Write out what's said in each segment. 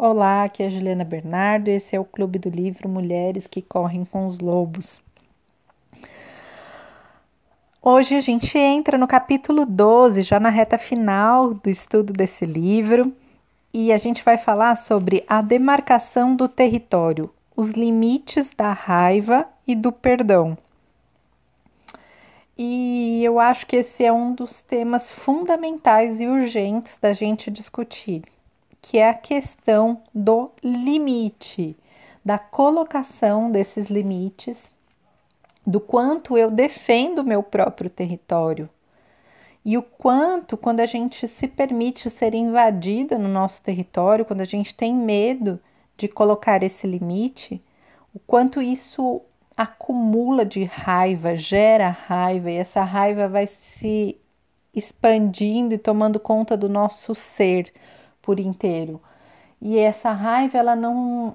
Olá, aqui é a Juliana Bernardo. Esse é o Clube do Livro Mulheres que Correm com os Lobos. Hoje a gente entra no capítulo 12, já na reta final do estudo desse livro, e a gente vai falar sobre a demarcação do território, os limites da raiva e do perdão. E eu acho que esse é um dos temas fundamentais e urgentes da gente discutir, que é a questão do limite, da colocação desses limites, do quanto eu defendo o meu próprio território. E o quanto, quando a gente se permite ser invadida no nosso território, quando a gente tem medo de colocar esse limite, o quanto isso acumula de raiva, gera raiva, e essa raiva vai se expandindo e tomando conta do nosso ser por inteiro. E essa raiva, ela não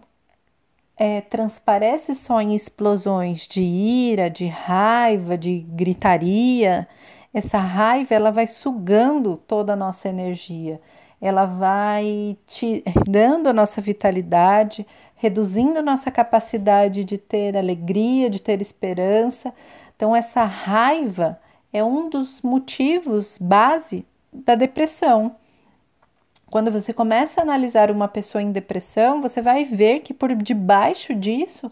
é, transparece só em explosões de ira, de raiva, de gritaria. Essa raiva, ela vai sugando toda a nossa energia ela vai tirando a nossa vitalidade, reduzindo nossa capacidade de ter alegria, de ter esperança. Então, essa raiva é um dos motivos base da depressão. Quando você começa a analisar uma pessoa em depressão, você vai ver que por debaixo disso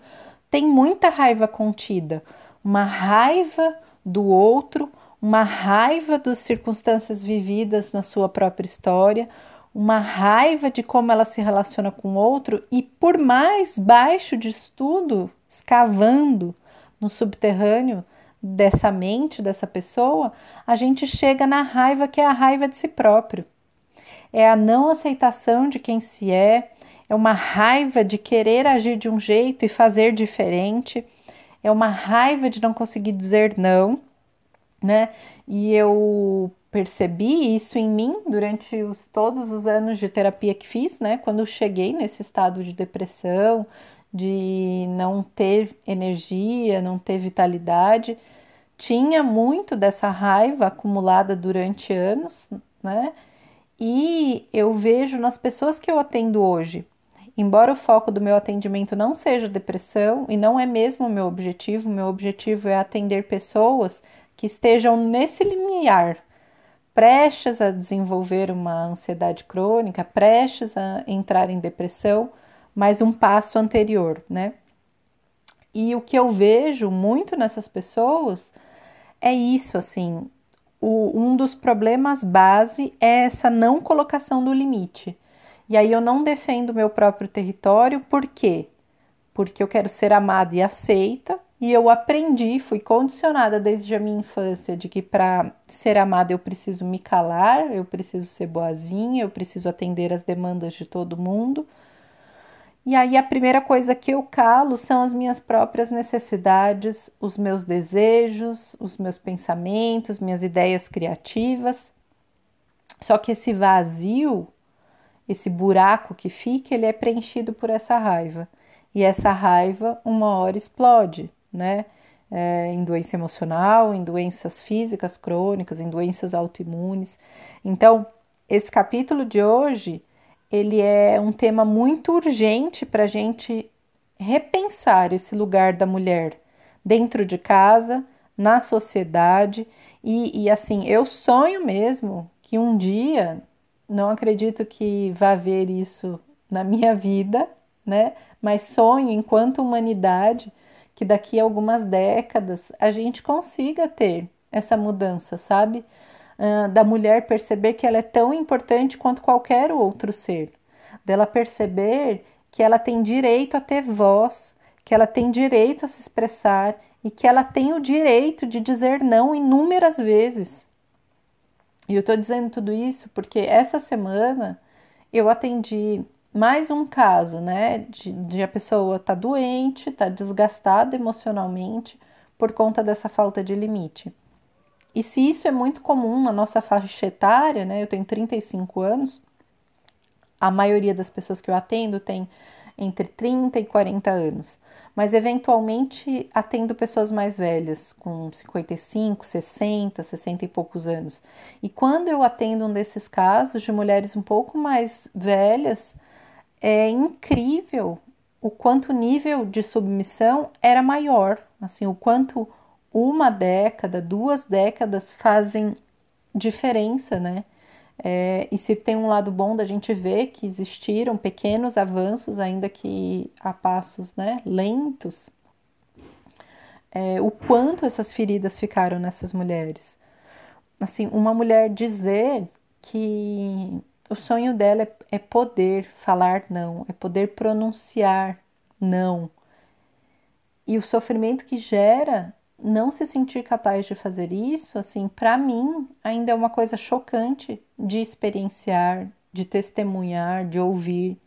tem muita raiva contida, uma raiva do outro, uma raiva das circunstâncias vividas na sua própria história, uma raiva de como ela se relaciona com o outro e por mais baixo de tudo, escavando no subterrâneo dessa mente dessa pessoa, a gente chega na raiva que é a raiva de si próprio. É a não aceitação de quem se é, é uma raiva de querer agir de um jeito e fazer diferente, é uma raiva de não conseguir dizer não né? E eu percebi isso em mim durante os, todos os anos de terapia que fiz, né? Quando cheguei nesse estado de depressão, de não ter energia, não ter vitalidade, tinha muito dessa raiva acumulada durante anos, né? E eu vejo nas pessoas que eu atendo hoje, embora o foco do meu atendimento não seja depressão e não é mesmo o meu objetivo, meu objetivo é atender pessoas que estejam nesse limiar, prestes a desenvolver uma ansiedade crônica, prestes a entrar em depressão, mas um passo anterior, né? E o que eu vejo muito nessas pessoas é isso, assim, o, um dos problemas base é essa não colocação do limite. E aí eu não defendo meu próprio território, por quê? Porque eu quero ser amada e aceita, e eu aprendi, fui condicionada desde a minha infância de que para ser amada eu preciso me calar, eu preciso ser boazinha, eu preciso atender as demandas de todo mundo. E aí a primeira coisa que eu calo são as minhas próprias necessidades, os meus desejos, os meus pensamentos, minhas ideias criativas. Só que esse vazio, esse buraco que fica, ele é preenchido por essa raiva. E essa raiva uma hora explode né? É, em doença emocional, em doenças físicas crônicas, em doenças autoimunes. Então, esse capítulo de hoje ele é um tema muito urgente para a gente repensar esse lugar da mulher dentro de casa, na sociedade e, e assim eu sonho mesmo que um dia não acredito que vá haver isso na minha vida, né? Mas sonho enquanto humanidade que daqui a algumas décadas a gente consiga ter essa mudança, sabe? Da mulher perceber que ela é tão importante quanto qualquer outro ser, dela perceber que ela tem direito a ter voz, que ela tem direito a se expressar e que ela tem o direito de dizer não inúmeras vezes. E eu estou dizendo tudo isso porque essa semana eu atendi mais um caso, né, de, de a pessoa tá doente, tá desgastada emocionalmente por conta dessa falta de limite. E se isso é muito comum na nossa faixa etária, né, eu tenho 35 anos, a maioria das pessoas que eu atendo tem entre 30 e 40 anos, mas eventualmente atendo pessoas mais velhas, com 55, 60, 60 e poucos anos. E quando eu atendo um desses casos de mulheres um pouco mais velhas, é incrível o quanto o nível de submissão era maior, assim, o quanto uma década, duas décadas fazem diferença, né? É, e se tem um lado bom da gente ver que existiram pequenos avanços, ainda que a passos né, lentos, é, o quanto essas feridas ficaram nessas mulheres. Assim, uma mulher dizer que o sonho dela é, é poder falar não, é poder pronunciar não. E o sofrimento que gera não se sentir capaz de fazer isso, assim, para mim ainda é uma coisa chocante de experienciar, de testemunhar, de ouvir.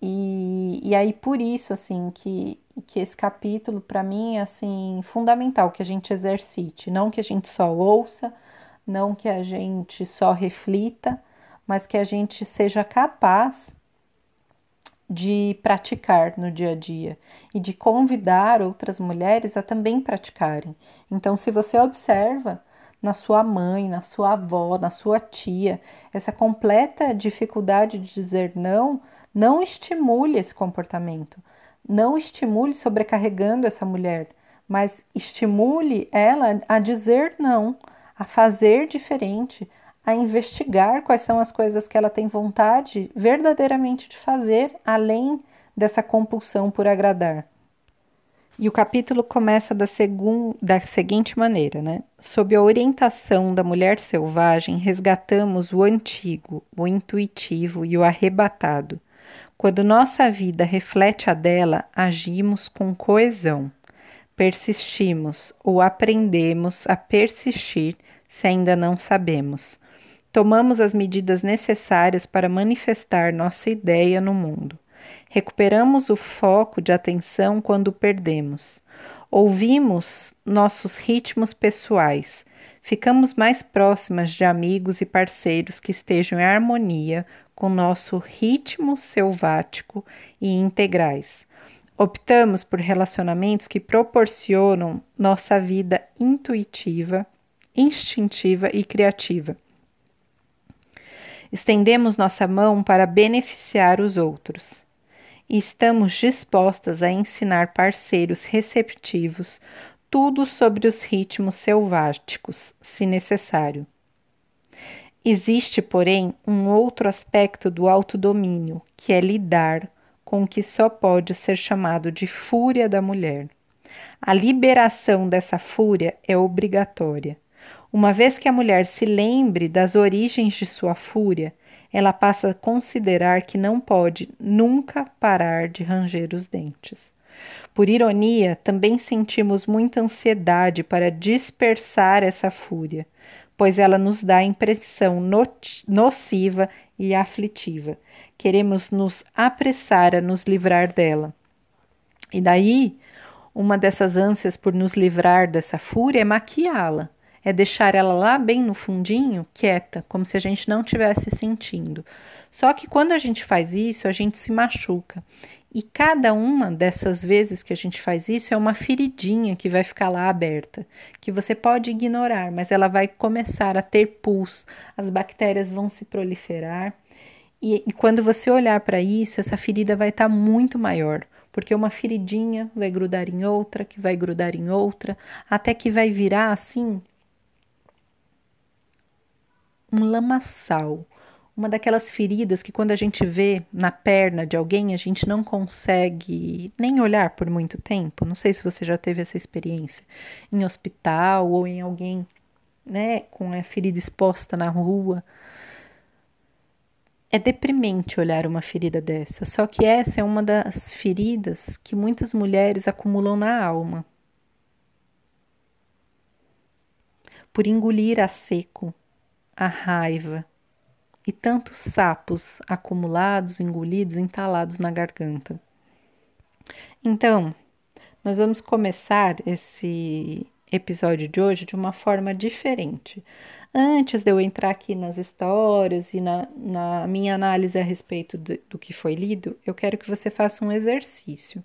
E, e aí por isso assim que, que esse capítulo para mim é assim fundamental que a gente exercite, não que a gente só ouça, não que a gente só reflita, mas que a gente seja capaz de praticar no dia a dia e de convidar outras mulheres a também praticarem. Então, se você observa na sua mãe, na sua avó, na sua tia, essa completa dificuldade de dizer não, não estimule esse comportamento. Não estimule sobrecarregando essa mulher, mas estimule ela a dizer não, a fazer diferente, a investigar quais são as coisas que ela tem vontade verdadeiramente de fazer, além dessa compulsão por agradar. E o capítulo começa da, segun, da seguinte maneira, né? Sob a orientação da mulher selvagem, resgatamos o antigo, o intuitivo e o arrebatado. Quando nossa vida reflete a dela, agimos com coesão. Persistimos ou aprendemos a persistir se ainda não sabemos tomamos as medidas necessárias para manifestar nossa ideia no mundo. Recuperamos o foco de atenção quando perdemos. Ouvimos nossos ritmos pessoais. Ficamos mais próximas de amigos e parceiros que estejam em harmonia com nosso ritmo selvático e integrais. Optamos por relacionamentos que proporcionam nossa vida intuitiva, instintiva e criativa estendemos nossa mão para beneficiar os outros. E estamos dispostas a ensinar parceiros receptivos tudo sobre os ritmos selváticos, se necessário. Existe, porém, um outro aspecto do autodomínio, que é lidar com o que só pode ser chamado de fúria da mulher. A liberação dessa fúria é obrigatória. Uma vez que a mulher se lembre das origens de sua fúria, ela passa a considerar que não pode nunca parar de ranger os dentes. Por ironia, também sentimos muita ansiedade para dispersar essa fúria, pois ela nos dá impressão nociva e aflitiva. Queremos nos apressar a nos livrar dela. E daí, uma dessas ânsias por nos livrar dessa fúria é maquiá-la é deixar ela lá bem no fundinho, quieta, como se a gente não tivesse sentindo. Só que quando a gente faz isso, a gente se machuca. E cada uma dessas vezes que a gente faz isso é uma feridinha que vai ficar lá aberta, que você pode ignorar, mas ela vai começar a ter pus, as bactérias vão se proliferar. E, e quando você olhar para isso, essa ferida vai estar tá muito maior, porque uma feridinha vai grudar em outra, que vai grudar em outra, até que vai virar assim um lamaçal, uma daquelas feridas que quando a gente vê na perna de alguém a gente não consegue nem olhar por muito tempo. Não sei se você já teve essa experiência em hospital ou em alguém, né, com a ferida exposta na rua. É deprimente olhar uma ferida dessa, só que essa é uma das feridas que muitas mulheres acumulam na alma. Por engolir a seco a raiva e tantos sapos acumulados, engolidos, entalados na garganta. Então, nós vamos começar esse episódio de hoje de uma forma diferente. Antes de eu entrar aqui nas histórias e na, na minha análise a respeito do, do que foi lido, eu quero que você faça um exercício.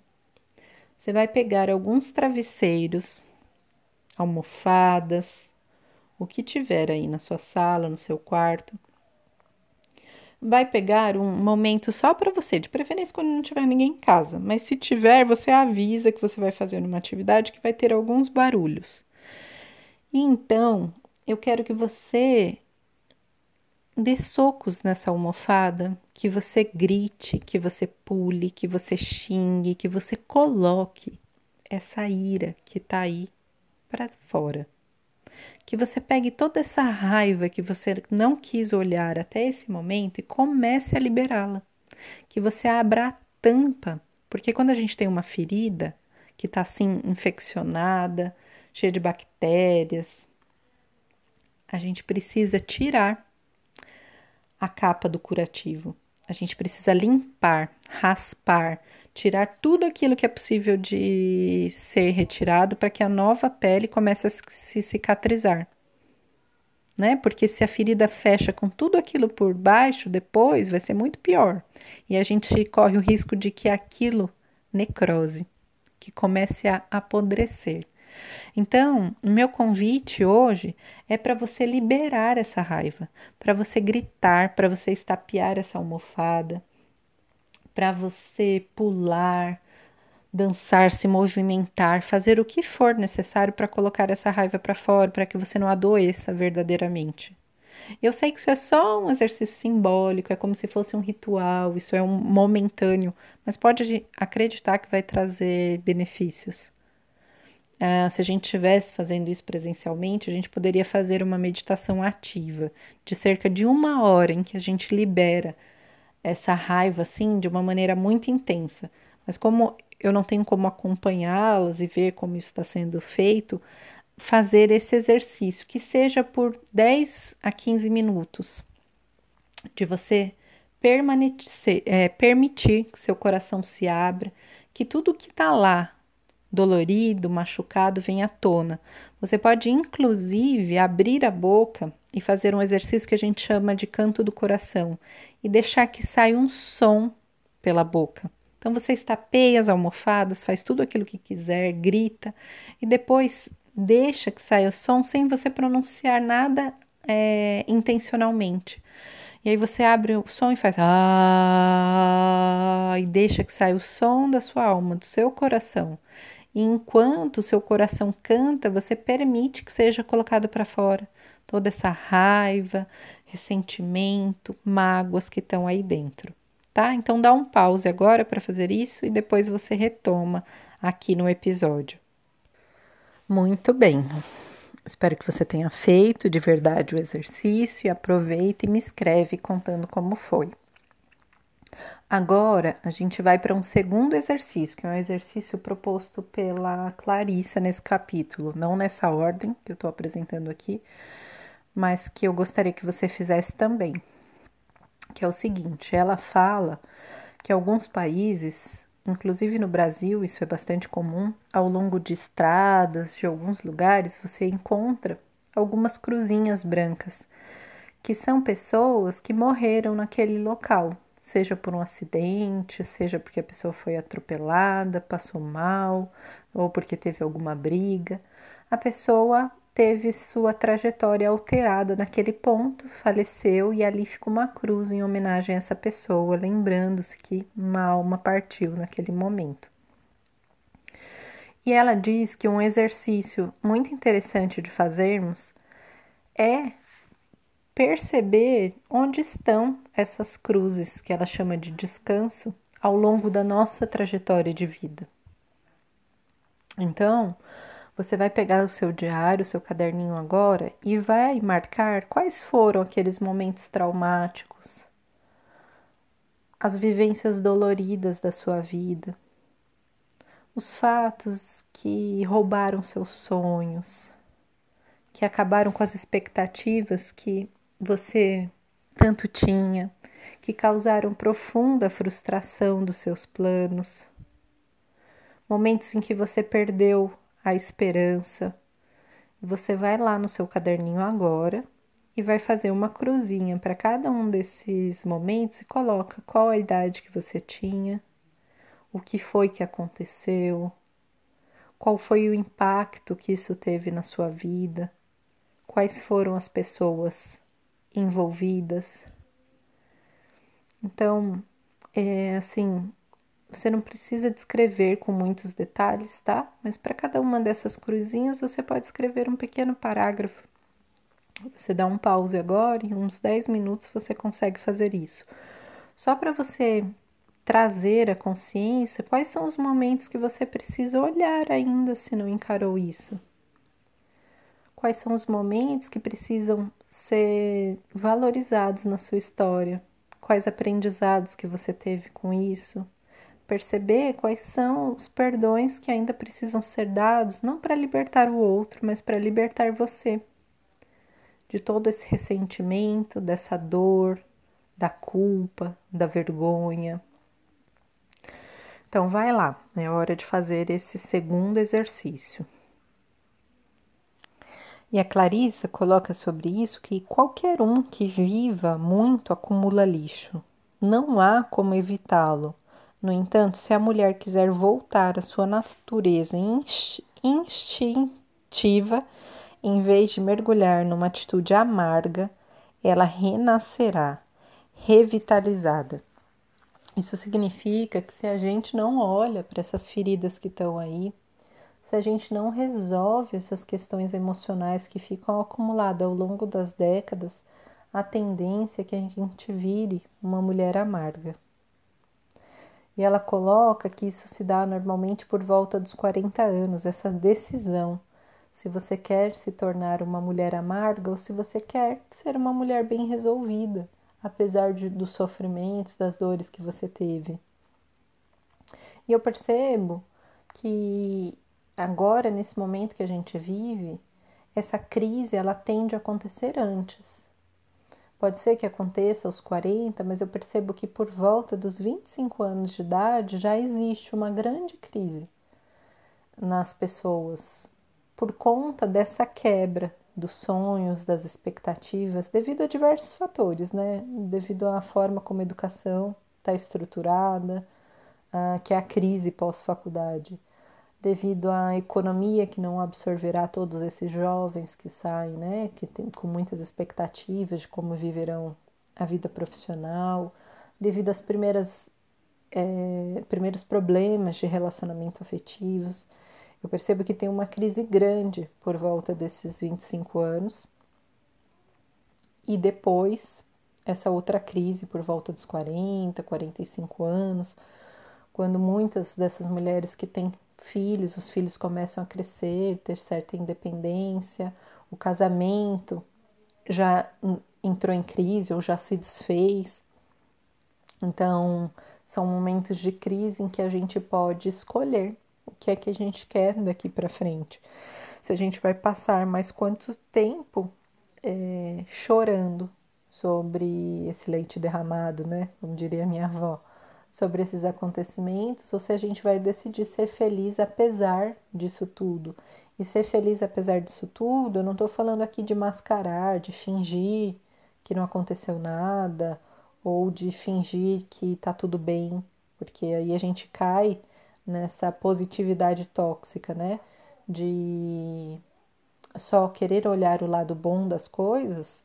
Você vai pegar alguns travesseiros, almofadas, o que tiver aí na sua sala, no seu quarto. vai pegar um momento só para você, de preferência quando não tiver ninguém em casa, mas se tiver, você avisa que você vai fazer uma atividade que vai ter alguns barulhos. Então, eu quero que você dê socos nessa almofada, que você grite, que você pule, que você xingue, que você coloque essa ira que está aí para fora. Que você pegue toda essa raiva que você não quis olhar até esse momento e comece a liberá-la. Que você abra a tampa, porque quando a gente tem uma ferida que está assim infeccionada, cheia de bactérias, a gente precisa tirar a capa do curativo. A gente precisa limpar, raspar, tirar tudo aquilo que é possível de ser retirado para que a nova pele comece a se cicatrizar. Né? Porque se a ferida fecha com tudo aquilo por baixo, depois vai ser muito pior. E a gente corre o risco de que aquilo necrose, que comece a apodrecer. Então, o meu convite hoje é para você liberar essa raiva, para você gritar, para você estapear essa almofada, para você pular, dançar, se movimentar, fazer o que for necessário para colocar essa raiva para fora, para que você não adoeça verdadeiramente. Eu sei que isso é só um exercício simbólico, é como se fosse um ritual, isso é um momentâneo, mas pode acreditar que vai trazer benefícios. Ah, se a gente estivesse fazendo isso presencialmente, a gente poderia fazer uma meditação ativa de cerca de uma hora em que a gente libera essa raiva assim de uma maneira muito intensa. Mas como eu não tenho como acompanhá-las e ver como isso está sendo feito, fazer esse exercício, que seja por 10 a 15 minutos, de você permanecer, é, permitir que seu coração se abra, que tudo que está lá, dolorido, machucado, venha à tona. Você pode, inclusive, abrir a boca e fazer um exercício que a gente chama de canto do coração e deixar que saia um som pela boca. Então você estapeia as almofadas, faz tudo aquilo que quiser, grita e depois deixa que saia o som sem você pronunciar nada é, intencionalmente. E aí você abre o som e faz ah e deixa que saia o som da sua alma, do seu coração. E enquanto o seu coração canta, você permite que seja colocado para fora toda essa raiva, ressentimento, mágoas que estão aí dentro, tá? Então dá um pause agora para fazer isso e depois você retoma aqui no episódio. Muito bem. Espero que você tenha feito de verdade o exercício e aproveita e me escreve contando como foi. Agora a gente vai para um segundo exercício, que é um exercício proposto pela Clarissa nesse capítulo, não nessa ordem que eu estou apresentando aqui, mas que eu gostaria que você fizesse também. Que é o seguinte: ela fala que alguns países, inclusive no Brasil, isso é bastante comum, ao longo de estradas de alguns lugares, você encontra algumas cruzinhas brancas, que são pessoas que morreram naquele local seja por um acidente, seja porque a pessoa foi atropelada, passou mal, ou porque teve alguma briga. A pessoa teve sua trajetória alterada naquele ponto, faleceu e ali ficou uma cruz em homenagem a essa pessoa, lembrando-se que uma alma partiu naquele momento. E ela diz que um exercício muito interessante de fazermos é perceber onde estão essas cruzes que ela chama de descanso ao longo da nossa trajetória de vida. Então, você vai pegar o seu diário, o seu caderninho agora e vai marcar quais foram aqueles momentos traumáticos, as vivências doloridas da sua vida, os fatos que roubaram seus sonhos, que acabaram com as expectativas que você tanto tinha, que causaram profunda frustração dos seus planos, momentos em que você perdeu a esperança. Você vai lá no seu caderninho agora e vai fazer uma cruzinha para cada um desses momentos e coloca qual a idade que você tinha, o que foi que aconteceu, qual foi o impacto que isso teve na sua vida, quais foram as pessoas envolvidas. Então, é assim, você não precisa descrever com muitos detalhes, tá? Mas para cada uma dessas cruzinhas você pode escrever um pequeno parágrafo. Você dá um pause agora, em uns 10 minutos você consegue fazer isso. Só para você trazer a consciência quais são os momentos que você precisa olhar ainda se não encarou isso. Quais são os momentos que precisam ser valorizados na sua história? Quais aprendizados que você teve com isso? Perceber quais são os perdões que ainda precisam ser dados, não para libertar o outro, mas para libertar você de todo esse ressentimento, dessa dor, da culpa, da vergonha. Então, vai lá, é hora de fazer esse segundo exercício. E a Clarissa coloca sobre isso que qualquer um que viva muito acumula lixo. Não há como evitá-lo. No entanto, se a mulher quiser voltar à sua natureza instintiva, em vez de mergulhar numa atitude amarga, ela renascerá, revitalizada. Isso significa que se a gente não olha para essas feridas que estão aí, se a gente não resolve essas questões emocionais que ficam acumuladas ao longo das décadas, a tendência é que a gente vire uma mulher amarga. E ela coloca que isso se dá normalmente por volta dos 40 anos, essa decisão. Se você quer se tornar uma mulher amarga ou se você quer ser uma mulher bem resolvida apesar de, dos sofrimentos, das dores que você teve. E eu percebo que agora, nesse momento que a gente vive, essa crise ela tende a acontecer antes. Pode ser que aconteça aos 40, mas eu percebo que por volta dos 25 anos de idade já existe uma grande crise nas pessoas por conta dessa quebra dos sonhos, das expectativas, devido a diversos fatores, né? Devido à forma como a educação está estruturada, uh, que é a crise pós-faculdade, devido à economia que não absorverá todos esses jovens que saem, né? Que tem com muitas expectativas de como viverão a vida profissional, devido às primeiras é, primeiros problemas de relacionamento afetivos. Eu percebo que tem uma crise grande por volta desses 25 anos. E depois, essa outra crise por volta dos 40, 45 anos, quando muitas dessas mulheres que têm filhos, os filhos começam a crescer, ter certa independência, o casamento já entrou em crise ou já se desfez. Então, são momentos de crise em que a gente pode escolher o que é que a gente quer daqui para frente. Se a gente vai passar mais quanto tempo é, chorando sobre esse leite derramado, né? Como diria minha avó, sobre esses acontecimentos, ou se a gente vai decidir ser feliz apesar disso tudo. E ser feliz apesar disso tudo, eu não estou falando aqui de mascarar, de fingir que não aconteceu nada, ou de fingir que tá tudo bem, porque aí a gente cai nessa positividade tóxica, né? De só querer olhar o lado bom das coisas,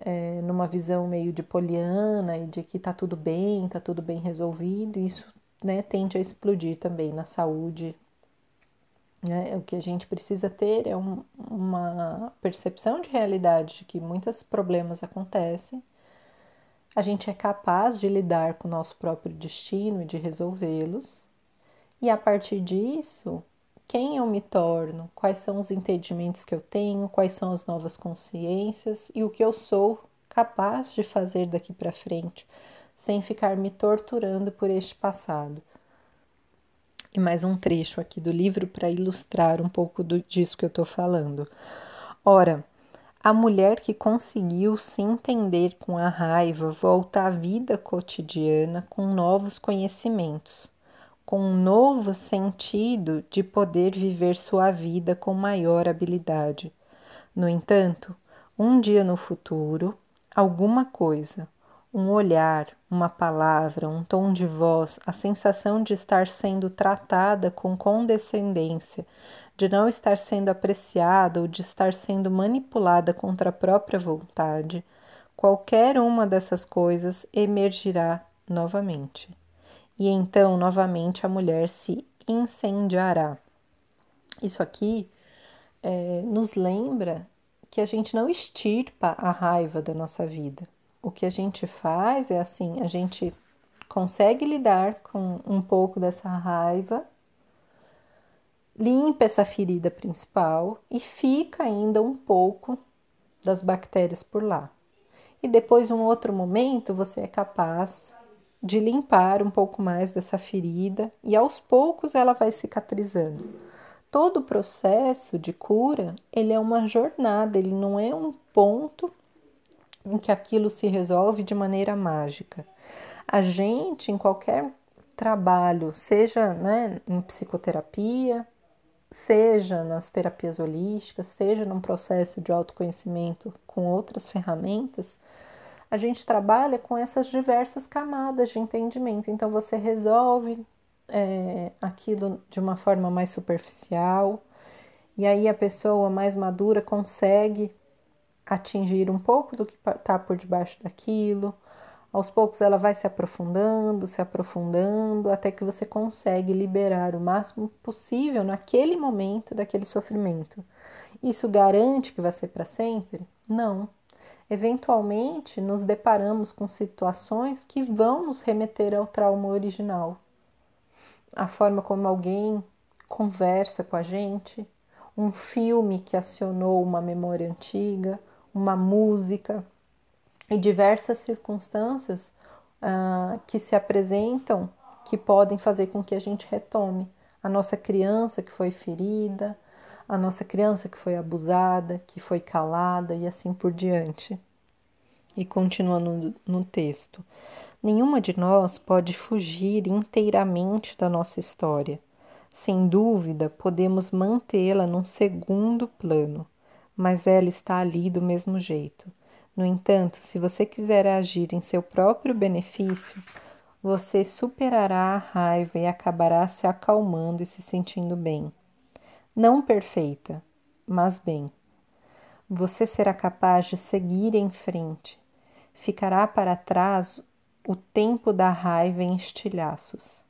é, numa visão meio de poliana e de que tá tudo bem, tá tudo bem resolvido, isso né, tende a explodir também na saúde. Né? O que a gente precisa ter é um, uma percepção de realidade de que muitos problemas acontecem. A gente é capaz de lidar com o nosso próprio destino e de resolvê-los e a partir disso, quem eu me torno, quais são os entendimentos que eu tenho, quais são as novas consciências e o que eu sou capaz de fazer daqui para frente, sem ficar me torturando por este passado. E mais um trecho aqui do livro para ilustrar um pouco do, disso que eu estou falando. Ora, a mulher que conseguiu se entender com a raiva volta à vida cotidiana com novos conhecimentos com um novo sentido de poder viver sua vida com maior habilidade. No entanto, um dia no futuro, alguma coisa, um olhar, uma palavra, um tom de voz, a sensação de estar sendo tratada com condescendência, de não estar sendo apreciada ou de estar sendo manipulada contra a própria vontade, qualquer uma dessas coisas emergirá novamente. E então, novamente, a mulher se incendiará. Isso aqui é, nos lembra que a gente não extirpa a raiva da nossa vida. O que a gente faz é assim: a gente consegue lidar com um pouco dessa raiva, limpa essa ferida principal e fica ainda um pouco das bactérias por lá. E depois, um outro momento, você é capaz de limpar um pouco mais dessa ferida e aos poucos ela vai cicatrizando. Todo o processo de cura, ele é uma jornada, ele não é um ponto em que aquilo se resolve de maneira mágica. A gente, em qualquer trabalho, seja né, em psicoterapia, seja nas terapias holísticas, seja num processo de autoconhecimento com outras ferramentas, a gente trabalha com essas diversas camadas de entendimento. Então, você resolve é, aquilo de uma forma mais superficial, e aí a pessoa mais madura consegue atingir um pouco do que está por debaixo daquilo. Aos poucos ela vai se aprofundando, se aprofundando, até que você consegue liberar o máximo possível naquele momento daquele sofrimento. Isso garante que vai ser para sempre? Não. Eventualmente nos deparamos com situações que vão nos remeter ao trauma original. A forma como alguém conversa com a gente, um filme que acionou uma memória antiga, uma música e diversas circunstâncias uh, que se apresentam que podem fazer com que a gente retome a nossa criança que foi ferida, a nossa criança que foi abusada, que foi calada e assim por diante. E continuando no texto, nenhuma de nós pode fugir inteiramente da nossa história. Sem dúvida, podemos mantê-la num segundo plano, mas ela está ali do mesmo jeito. No entanto, se você quiser agir em seu próprio benefício, você superará a raiva e acabará se acalmando e se sentindo bem. Não perfeita, mas bem. Você será capaz de seguir em frente. Ficará para trás o tempo da raiva em estilhaços.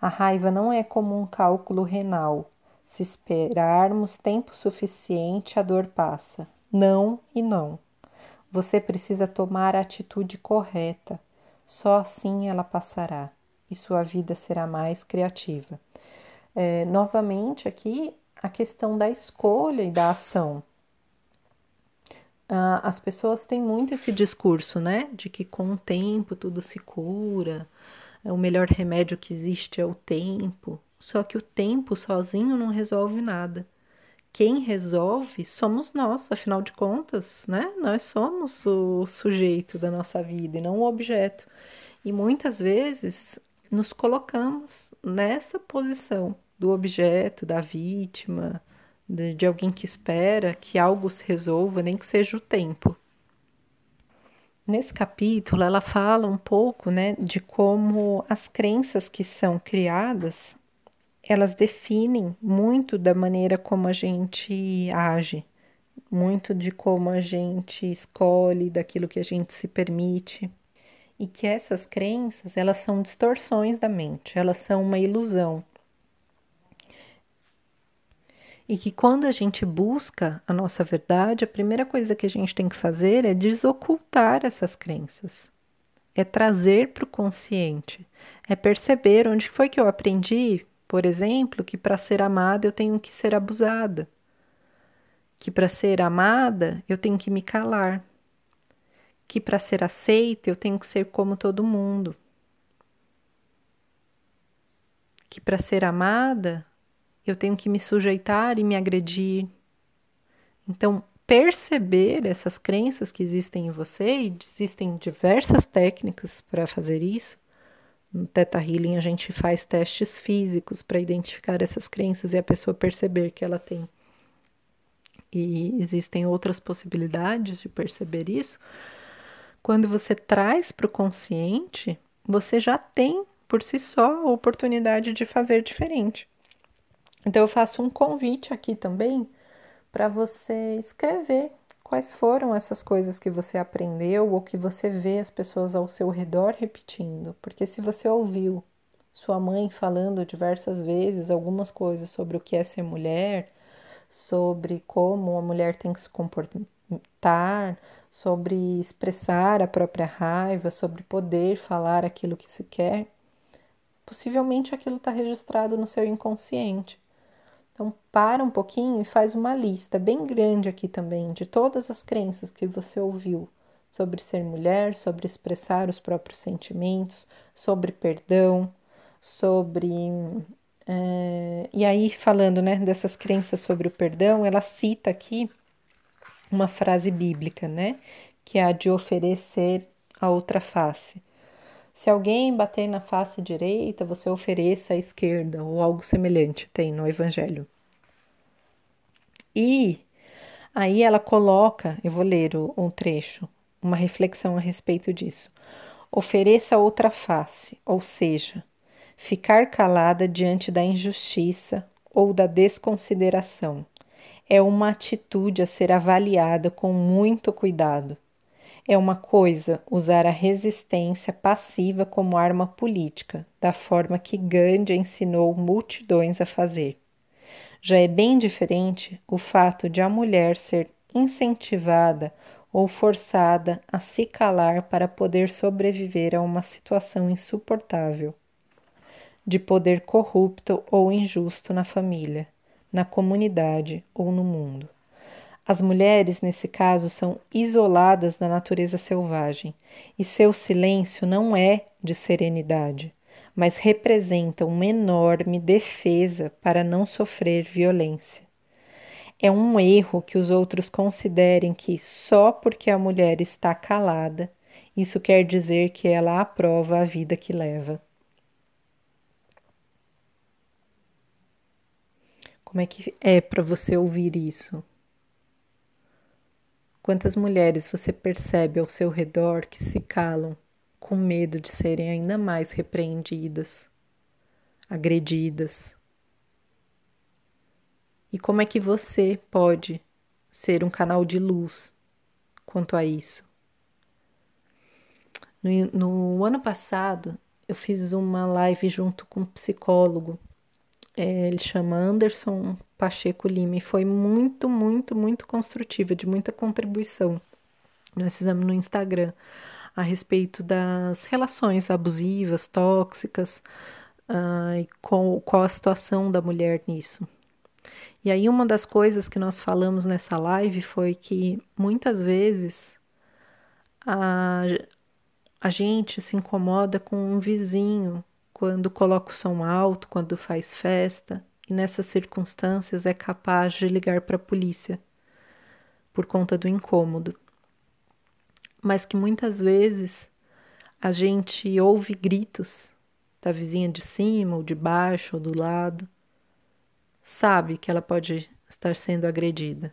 A raiva não é como um cálculo renal. Se esperarmos tempo suficiente, a dor passa. Não e não. Você precisa tomar a atitude correta. Só assim ela passará e sua vida será mais criativa. É, novamente, aqui a questão da escolha e da ação. Ah, as pessoas têm muito esse discurso, né? De que com o tempo tudo se cura, o melhor remédio que existe é o tempo. Só que o tempo sozinho não resolve nada quem resolve somos nós, afinal de contas, né? Nós somos o sujeito da nossa vida e não o objeto. E muitas vezes nos colocamos nessa posição do objeto, da vítima, de, de alguém que espera que algo se resolva, nem que seja o tempo. Nesse capítulo, ela fala um pouco né, de como as crenças que são criadas elas definem muito da maneira como a gente age, muito de como a gente escolhe, daquilo que a gente se permite. E que essas crenças, elas são distorções da mente, elas são uma ilusão. E que quando a gente busca a nossa verdade, a primeira coisa que a gente tem que fazer é desocultar essas crenças. É trazer para o consciente, é perceber onde foi que eu aprendi por exemplo, que para ser amada eu tenho que ser abusada, que para ser amada eu tenho que me calar, que para ser aceita eu tenho que ser como todo mundo, que para ser amada eu tenho que me sujeitar e me agredir. Então, perceber essas crenças que existem em você, e existem diversas técnicas para fazer isso, no Teta Healing, a gente faz testes físicos para identificar essas crenças e a pessoa perceber que ela tem. E existem outras possibilidades de perceber isso. Quando você traz para o consciente, você já tem por si só a oportunidade de fazer diferente. Então, eu faço um convite aqui também para você escrever quais foram essas coisas que você aprendeu ou que você vê as pessoas ao seu redor repetindo. Porque se você ouviu sua mãe falando diversas vezes algumas coisas sobre o que é ser mulher, sobre como a mulher tem que se comportar, sobre expressar a própria raiva, sobre poder falar aquilo que se quer, possivelmente aquilo está registrado no seu inconsciente. Então, para um pouquinho e faz uma lista bem grande aqui também de todas as crenças que você ouviu sobre ser mulher, sobre expressar os próprios sentimentos, sobre perdão, sobre. É, e aí, falando né, dessas crenças sobre o perdão, ela cita aqui uma frase bíblica, né? Que é a de oferecer a outra face. Se alguém bater na face direita, você ofereça a esquerda, ou algo semelhante, tem no Evangelho. E aí ela coloca, eu vou ler um trecho, uma reflexão a respeito disso. Ofereça outra face, ou seja, ficar calada diante da injustiça ou da desconsideração. É uma atitude a ser avaliada com muito cuidado. É uma coisa usar a resistência passiva como arma política, da forma que Gandhi ensinou multidões a fazer. Já é bem diferente o fato de a mulher ser incentivada ou forçada a se calar para poder sobreviver a uma situação insuportável de poder corrupto ou injusto na família, na comunidade ou no mundo. As mulheres, nesse caso, são isoladas da natureza selvagem, e seu silêncio não é de serenidade, mas representa uma enorme defesa para não sofrer violência. É um erro que os outros considerem que só porque a mulher está calada, isso quer dizer que ela aprova a vida que leva. Como é que é para você ouvir isso? Quantas mulheres você percebe ao seu redor que se calam com medo de serem ainda mais repreendidas, agredidas? E como é que você pode ser um canal de luz quanto a isso? No, no ano passado, eu fiz uma live junto com um psicólogo é, ele chama Anderson Pacheco Lima e foi muito, muito, muito construtiva, de muita contribuição. Nós fizemos no Instagram a respeito das relações abusivas, tóxicas, uh, e qual, qual a situação da mulher nisso. E aí, uma das coisas que nós falamos nessa live foi que muitas vezes a, a gente se incomoda com um vizinho quando coloca o som alto, quando faz festa, e nessas circunstâncias é capaz de ligar para a polícia por conta do incômodo. Mas que muitas vezes a gente ouve gritos da vizinha de cima ou de baixo ou do lado, sabe que ela pode estar sendo agredida.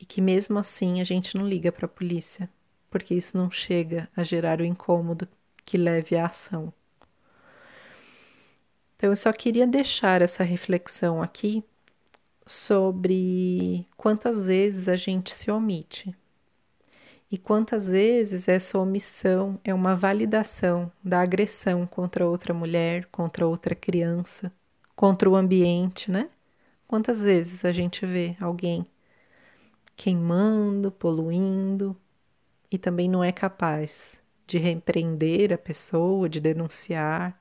E que mesmo assim a gente não liga para a polícia, porque isso não chega a gerar o incômodo que leve à ação. Então, eu só queria deixar essa reflexão aqui sobre quantas vezes a gente se omite e quantas vezes essa omissão é uma validação da agressão contra outra mulher, contra outra criança, contra o ambiente, né? Quantas vezes a gente vê alguém queimando, poluindo e também não é capaz de repreender a pessoa, de denunciar,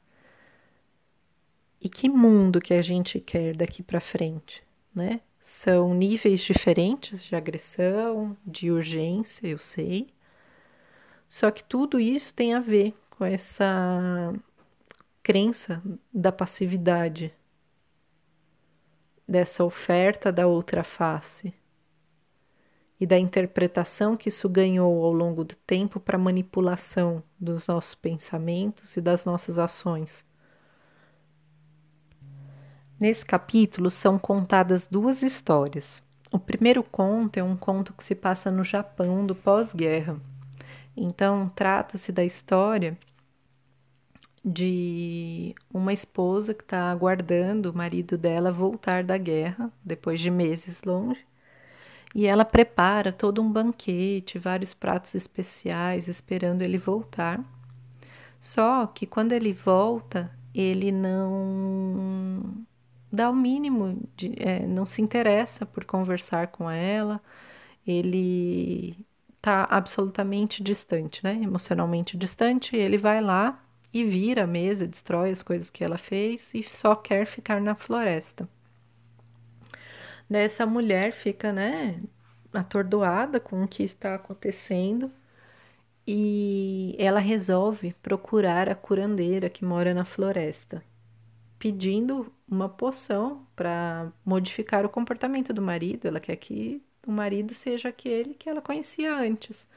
e que mundo que a gente quer daqui para frente, né? São níveis diferentes de agressão, de urgência, eu sei. Só que tudo isso tem a ver com essa crença da passividade, dessa oferta da outra face e da interpretação que isso ganhou ao longo do tempo para manipulação dos nossos pensamentos e das nossas ações. Nesse capítulo são contadas duas histórias. O primeiro conto é um conto que se passa no Japão do pós-guerra. Então, trata-se da história de uma esposa que está aguardando o marido dela voltar da guerra, depois de meses longe, E ela prepara todo um banquete, vários pratos especiais, esperando ele voltar. Só que quando ele volta, ele não dá o mínimo, de, é, não se interessa por conversar com ela, ele está absolutamente distante, né? Emocionalmente distante, ele vai lá e vira a mesa, destrói as coisas que ela fez e só quer ficar na floresta. Dessa mulher fica, né, atordoada com o que está acontecendo e ela resolve procurar a curandeira que mora na floresta, pedindo uma poção para modificar o comportamento do marido. Ela quer que o marido seja aquele que ela conhecia antes.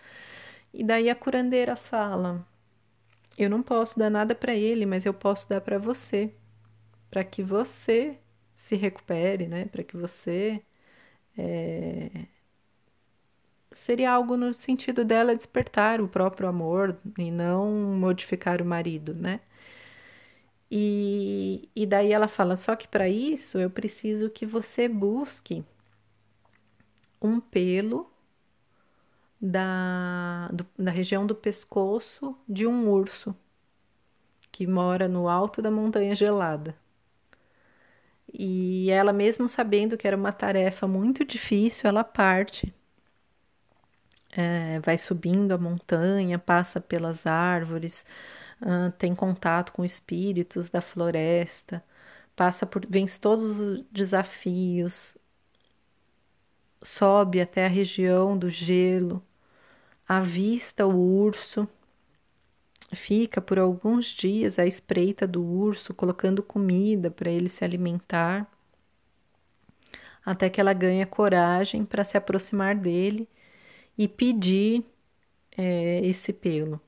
E daí a curandeira fala: Eu não posso dar nada para ele, mas eu posso dar para você, para que você se recupere, né? Para que você é... seria algo no sentido dela despertar o próprio amor e não modificar o marido, né? E, e daí ela fala: só que para isso eu preciso que você busque um pelo da, do, da região do pescoço de um urso que mora no alto da montanha gelada. E ela, mesmo sabendo que era uma tarefa muito difícil, ela parte. É, vai subindo a montanha, passa pelas árvores, uh, tem contato com espíritos da floresta, passa por, vence todos os desafios, sobe até a região do gelo, avista o urso, fica por alguns dias à espreita do urso, colocando comida para ele se alimentar, até que ela ganha coragem para se aproximar dele e pedir é, esse pelo.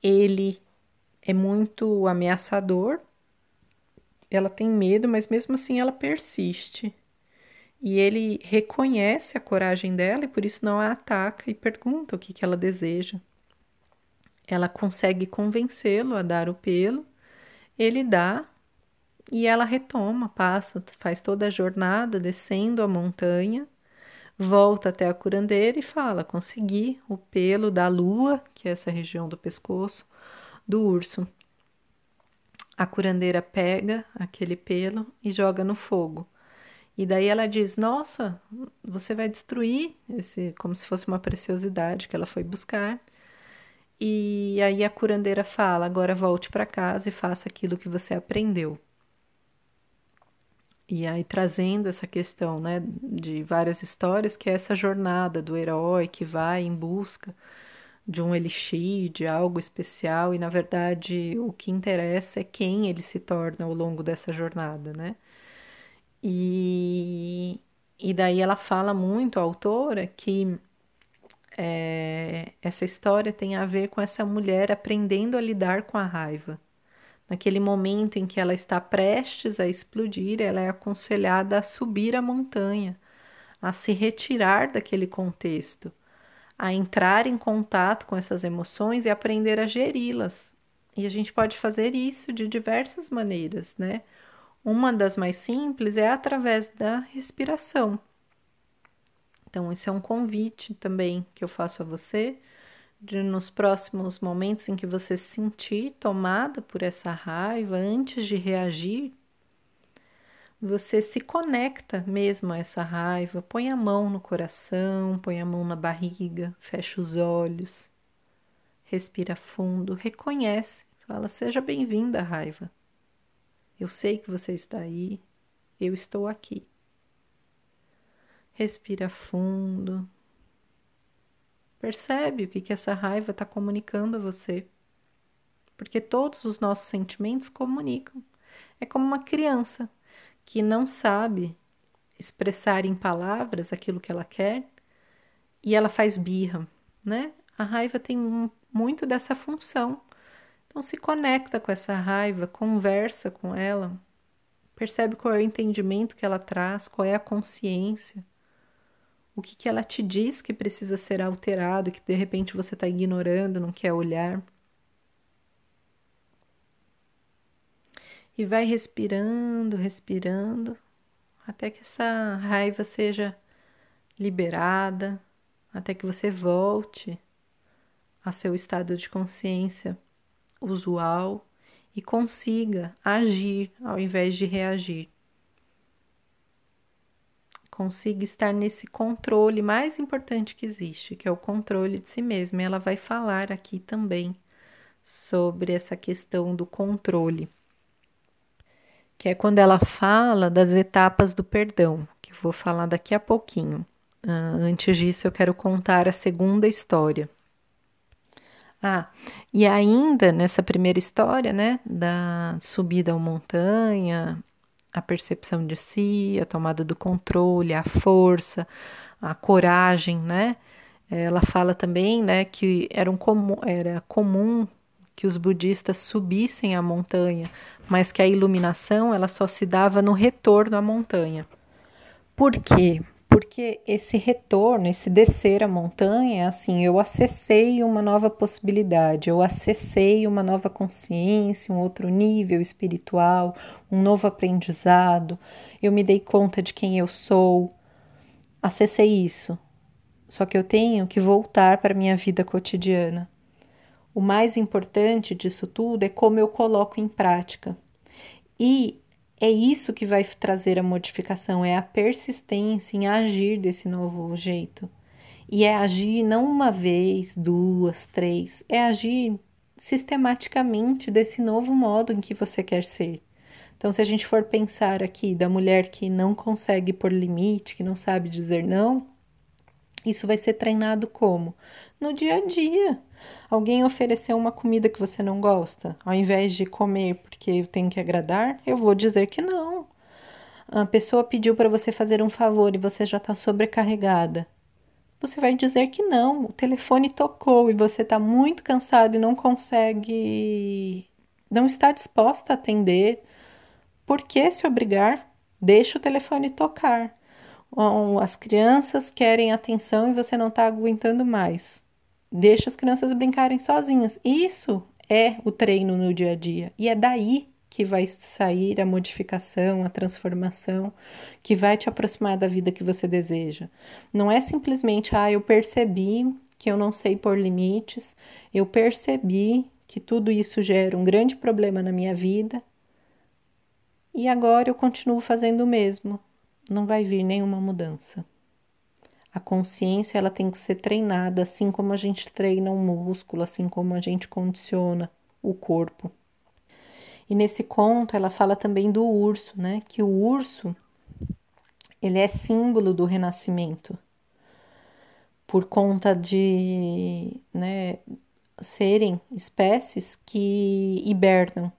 Ele é muito ameaçador, ela tem medo, mas mesmo assim ela persiste. E ele reconhece a coragem dela e por isso não a ataca e pergunta o que, que ela deseja. Ela consegue convencê-lo a dar o pelo, ele dá e ela retoma, passa, faz toda a jornada descendo a montanha, volta até a curandeira e fala: Consegui o pelo da lua, que é essa região do pescoço, do urso. A curandeira pega aquele pelo e joga no fogo. E daí ela diz: Nossa, você vai destruir esse, como se fosse uma preciosidade que ela foi buscar. E aí a curandeira fala: Agora volte para casa e faça aquilo que você aprendeu. E aí trazendo essa questão, né, de várias histórias, que é essa jornada do herói que vai em busca de um elixir, de algo especial, e na verdade o que interessa é quem ele se torna ao longo dessa jornada, né? E, e daí ela fala muito, a autora, que é, essa história tem a ver com essa mulher aprendendo a lidar com a raiva. Naquele momento em que ela está prestes a explodir, ela é aconselhada a subir a montanha, a se retirar daquele contexto, a entrar em contato com essas emoções e aprender a geri-las. E a gente pode fazer isso de diversas maneiras, né? Uma das mais simples é através da respiração. Então, isso é um convite também que eu faço a você, de nos próximos momentos em que você se sentir tomada por essa raiva, antes de reagir, você se conecta mesmo a essa raiva, põe a mão no coração, põe a mão na barriga, fecha os olhos, respira fundo, reconhece, fala: Seja bem-vinda, raiva. Eu sei que você está aí, eu estou aqui. Respira fundo. Percebe o que, que essa raiva está comunicando a você. Porque todos os nossos sentimentos comunicam. É como uma criança que não sabe expressar em palavras aquilo que ela quer e ela faz birra, né? A raiva tem muito dessa função então se conecta com essa raiva, conversa com ela, percebe qual é o entendimento que ela traz, qual é a consciência, o que, que ela te diz que precisa ser alterado, que de repente você está ignorando, não quer olhar. E vai respirando, respirando, até que essa raiva seja liberada, até que você volte a seu estado de consciência usual e consiga agir ao invés de reagir. Consiga estar nesse controle mais importante que existe, que é o controle de si mesma. Ela vai falar aqui também sobre essa questão do controle, que é quando ela fala das etapas do perdão, que vou falar daqui a pouquinho. Uh, antes disso, eu quero contar a segunda história. Ah, e ainda nessa primeira história, né, da subida à montanha, a percepção de si, a tomada do controle, a força, a coragem, né? Ela fala também, né, que era, um comum, era comum que os budistas subissem a montanha, mas que a iluminação ela só se dava no retorno à montanha. Por quê? Porque esse retorno, esse descer a montanha, assim, eu acessei uma nova possibilidade, eu acessei uma nova consciência, um outro nível espiritual, um novo aprendizado, eu me dei conta de quem eu sou, acessei isso. Só que eu tenho que voltar para a minha vida cotidiana. O mais importante disso tudo é como eu coloco em prática. E é isso que vai trazer a modificação, é a persistência em agir desse novo jeito. E é agir não uma vez, duas, três, é agir sistematicamente desse novo modo em que você quer ser. Então, se a gente for pensar aqui da mulher que não consegue pôr limite, que não sabe dizer não, isso vai ser treinado como? No dia a dia. Alguém ofereceu uma comida que você não gosta, ao invés de comer porque eu tenho que agradar, eu vou dizer que não. A pessoa pediu para você fazer um favor e você já está sobrecarregada. Você vai dizer que não. O telefone tocou e você está muito cansado e não consegue, não está disposta a atender. Por que se obrigar? Deixa o telefone tocar. As crianças querem atenção e você não está aguentando mais. Deixa as crianças brincarem sozinhas. Isso é o treino no dia a dia. E é daí que vai sair a modificação, a transformação, que vai te aproximar da vida que você deseja. Não é simplesmente, ah, eu percebi que eu não sei pôr limites, eu percebi que tudo isso gera um grande problema na minha vida e agora eu continuo fazendo o mesmo. Não vai vir nenhuma mudança. A consciência ela tem que ser treinada, assim como a gente treina um músculo, assim como a gente condiciona o corpo. E nesse conto ela fala também do urso, né? Que o urso ele é símbolo do renascimento por conta de né, serem espécies que hibernam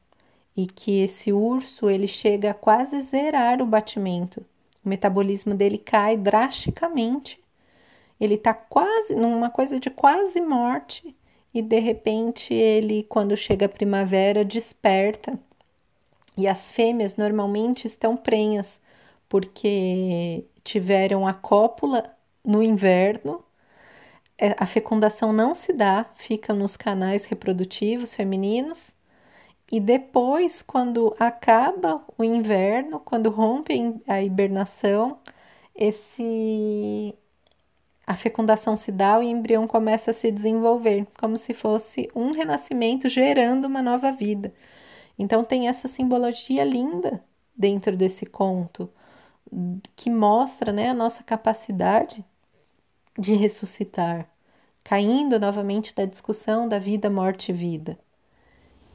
e que esse urso ele chega a quase zerar o batimento. O metabolismo dele cai drasticamente ele está quase numa coisa de quase morte e de repente ele, quando chega a primavera, desperta. E as fêmeas normalmente estão prenhas porque tiveram a cópula no inverno. É, a fecundação não se dá, fica nos canais reprodutivos femininos. E depois, quando acaba o inverno, quando rompe a hibernação, esse a fecundação se dá, o embrião começa a se desenvolver, como se fosse um renascimento gerando uma nova vida. Então tem essa simbologia linda dentro desse conto que mostra né, a nossa capacidade de ressuscitar, caindo novamente da discussão da vida, morte e vida.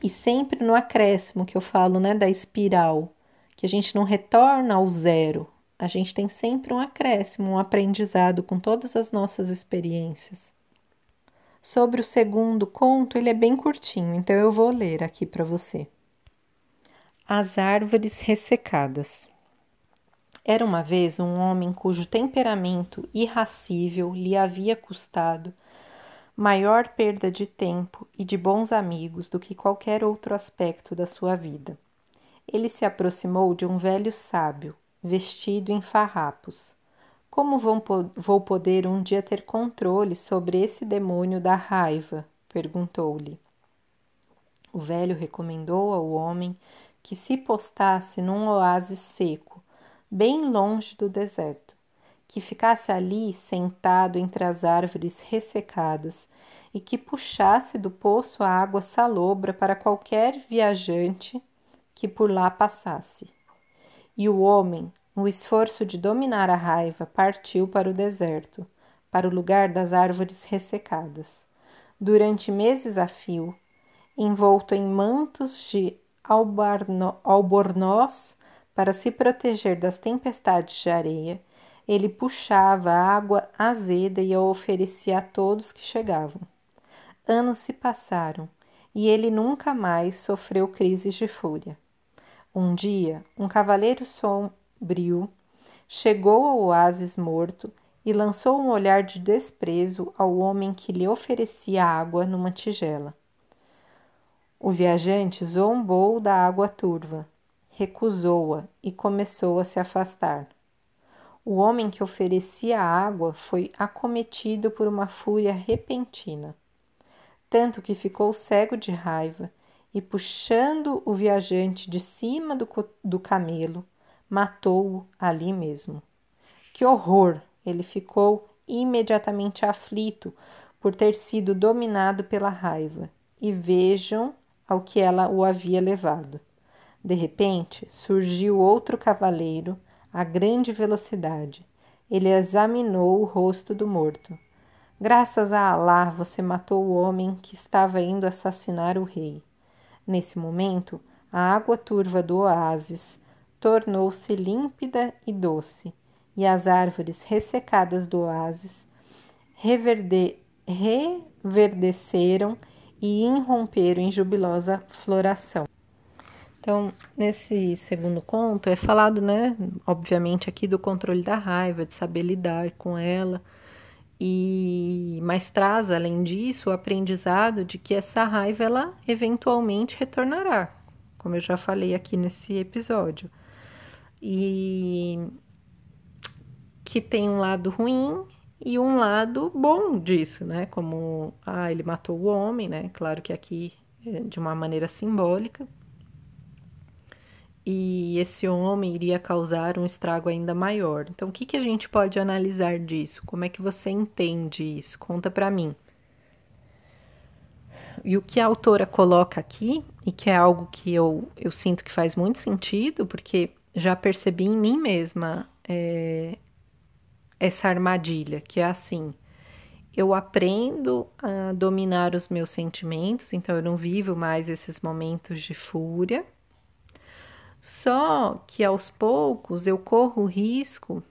E sempre no acréscimo que eu falo, né, da espiral, que a gente não retorna ao zero, a gente tem sempre um acréscimo, um aprendizado com todas as nossas experiências. Sobre o segundo conto, ele é bem curtinho, então eu vou ler aqui para você. As árvores ressecadas. Era uma vez um homem cujo temperamento irracível lhe havia custado maior perda de tempo e de bons amigos do que qualquer outro aspecto da sua vida. Ele se aproximou de um velho sábio, vestido em farrapos. Como vou poder um dia ter controle sobre esse demônio da raiva? perguntou-lhe. O velho recomendou ao homem que se postasse num oásis seco, bem longe do deserto, que ficasse ali sentado entre as árvores ressecadas e que puxasse do poço a água salobra para qualquer viajante que por lá passasse. E o homem, no esforço de dominar a raiva, partiu para o deserto, para o lugar das árvores ressecadas. Durante meses a fio, envolto em mantos de albornoz para se proteger das tempestades de areia, ele puxava a água azeda e a oferecia a todos que chegavam. Anos se passaram e ele nunca mais sofreu crises de fúria. Um dia, um cavaleiro sombrio chegou ao oásis morto e lançou um olhar de desprezo ao homem que lhe oferecia água numa tigela. O viajante zombou da água turva, recusou-a e começou a se afastar. O homem que oferecia água foi acometido por uma fúria repentina, tanto que ficou cego de raiva e, puxando o viajante de cima do, do camelo, matou-o ali mesmo. Que horror! Ele ficou imediatamente aflito por ter sido dominado pela raiva. E vejam ao que ela o havia levado. De repente, surgiu outro cavaleiro a grande velocidade. Ele examinou o rosto do morto. Graças a Alá, você matou o homem que estava indo assassinar o rei. Nesse momento, a água turva do oásis tornou-se límpida e doce, e as árvores ressecadas do oásis reverde reverdeceram e irromperam em jubilosa floração. Então, nesse segundo conto é falado, né, obviamente aqui do controle da raiva, de saber lidar com ela, e mas traz além disso o aprendizado de que essa raiva ela eventualmente retornará, como eu já falei aqui nesse episódio. E que tem um lado ruim e um lado bom disso, né? Como ah, ele matou o homem, né? Claro que aqui é de uma maneira simbólica, e esse homem iria causar um estrago ainda maior. Então, o que, que a gente pode analisar disso? Como é que você entende isso? Conta para mim. E o que a autora coloca aqui, e que é algo que eu, eu sinto que faz muito sentido, porque já percebi em mim mesma é, essa armadilha, que é assim: eu aprendo a dominar os meus sentimentos, então eu não vivo mais esses momentos de fúria só que aos poucos eu corro o risco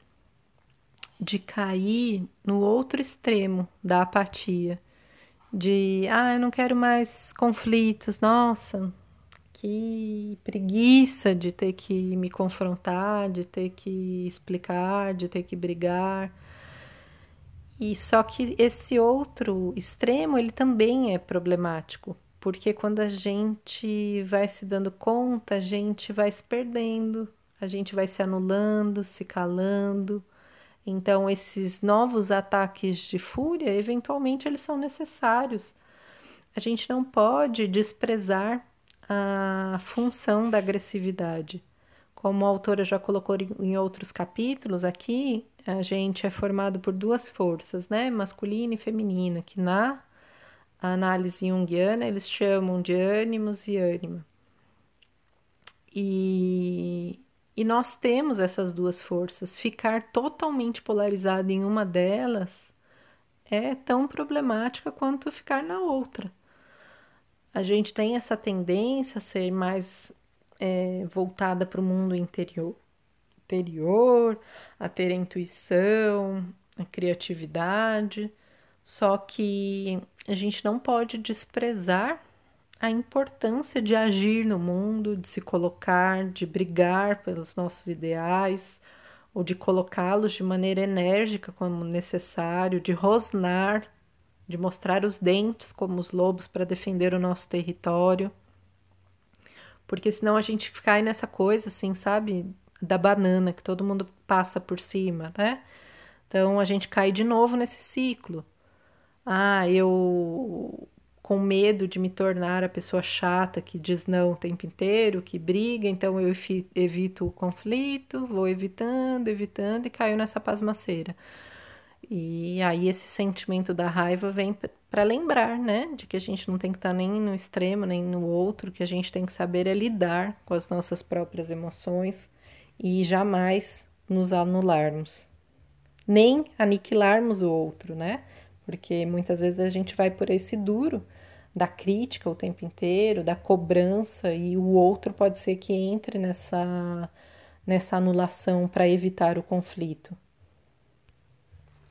de cair no outro extremo da apatia, de ah, eu não quero mais conflitos, nossa, que preguiça de ter que me confrontar, de ter que explicar, de ter que brigar. E só que esse outro extremo, ele também é problemático, porque quando a gente vai se dando conta, a gente vai se perdendo, a gente vai se anulando, se calando. Então, esses novos ataques de fúria, eventualmente, eles são necessários. A gente não pode desprezar a função da agressividade. Como a autora já colocou em outros capítulos, aqui a gente é formado por duas forças, né? Masculina e feminina, que na análise junguiana, eles chamam de ânimos e ânima. E, e nós temos essas duas forças. Ficar totalmente polarizado em uma delas é tão problemática quanto ficar na outra. A gente tem essa tendência a ser mais é, voltada para o mundo interior, interior, a ter a intuição, a criatividade, só que a gente não pode desprezar a importância de agir no mundo, de se colocar, de brigar pelos nossos ideais, ou de colocá-los de maneira enérgica como necessário, de rosnar, de mostrar os dentes como os lobos para defender o nosso território. Porque senão a gente cai nessa coisa assim, sabe, da banana que todo mundo passa por cima, né? Então a gente cai de novo nesse ciclo ah, eu com medo de me tornar a pessoa chata que diz não o tempo inteiro, que briga, então eu evito o conflito, vou evitando, evitando e caio nessa pasmaceira. E aí esse sentimento da raiva vem para lembrar, né, de que a gente não tem que estar tá nem no extremo nem no outro, que a gente tem que saber é lidar com as nossas próprias emoções e jamais nos anularmos, nem aniquilarmos o outro, né? Porque muitas vezes a gente vai por esse duro da crítica o tempo inteiro, da cobrança e o outro pode ser que entre nessa nessa anulação para evitar o conflito.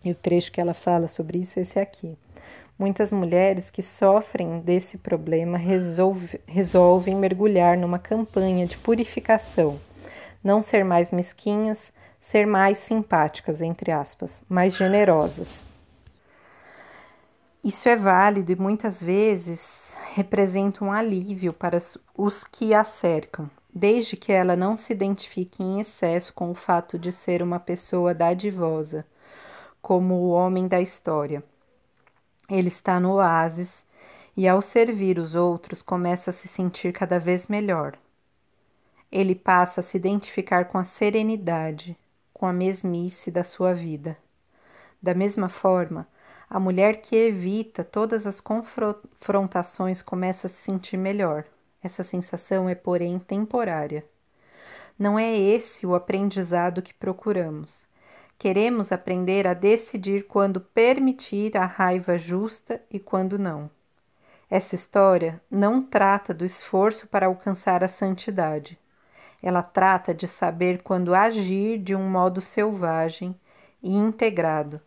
E o trecho que ela fala sobre isso é esse aqui. Muitas mulheres que sofrem desse problema resolve, resolvem mergulhar numa campanha de purificação, não ser mais mesquinhas, ser mais simpáticas, entre aspas, mais generosas. Isso é válido e muitas vezes representa um alívio para os que a cercam, desde que ela não se identifique em excesso com o fato de ser uma pessoa dadivosa como o homem da história. Ele está no oásis e, ao servir os outros, começa a se sentir cada vez melhor. Ele passa a se identificar com a serenidade, com a mesmice da sua vida. Da mesma forma, a mulher que evita todas as confrontações começa a se sentir melhor. Essa sensação é, porém, temporária. Não é esse o aprendizado que procuramos. Queremos aprender a decidir quando permitir a raiva justa e quando não. Essa história não trata do esforço para alcançar a santidade. Ela trata de saber quando agir de um modo selvagem e integrado.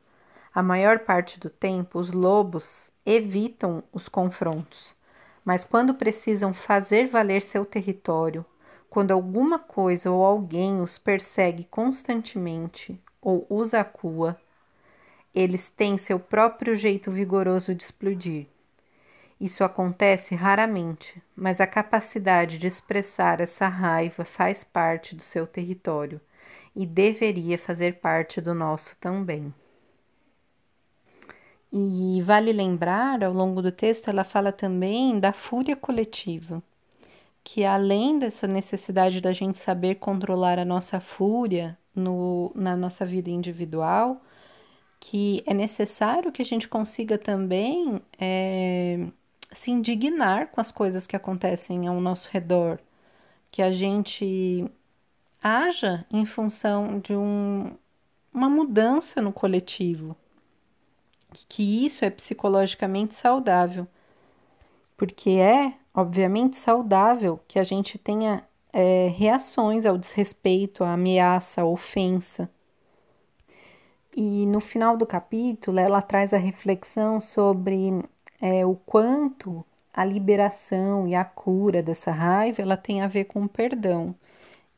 A maior parte do tempo, os lobos evitam os confrontos, mas quando precisam fazer valer seu território, quando alguma coisa ou alguém os persegue constantemente ou os eles têm seu próprio jeito vigoroso de explodir. Isso acontece raramente, mas a capacidade de expressar essa raiva faz parte do seu território e deveria fazer parte do nosso também. E vale lembrar, ao longo do texto, ela fala também da fúria coletiva, que além dessa necessidade da gente saber controlar a nossa fúria, no, na nossa vida individual, que é necessário que a gente consiga também é, se indignar com as coisas que acontecem ao nosso redor, que a gente haja em função de um, uma mudança no coletivo, que isso é psicologicamente saudável, porque é, obviamente, saudável que a gente tenha é, reações ao desrespeito, à ameaça, à ofensa. E no final do capítulo, ela traz a reflexão sobre é, o quanto a liberação e a cura dessa raiva ela tem a ver com o perdão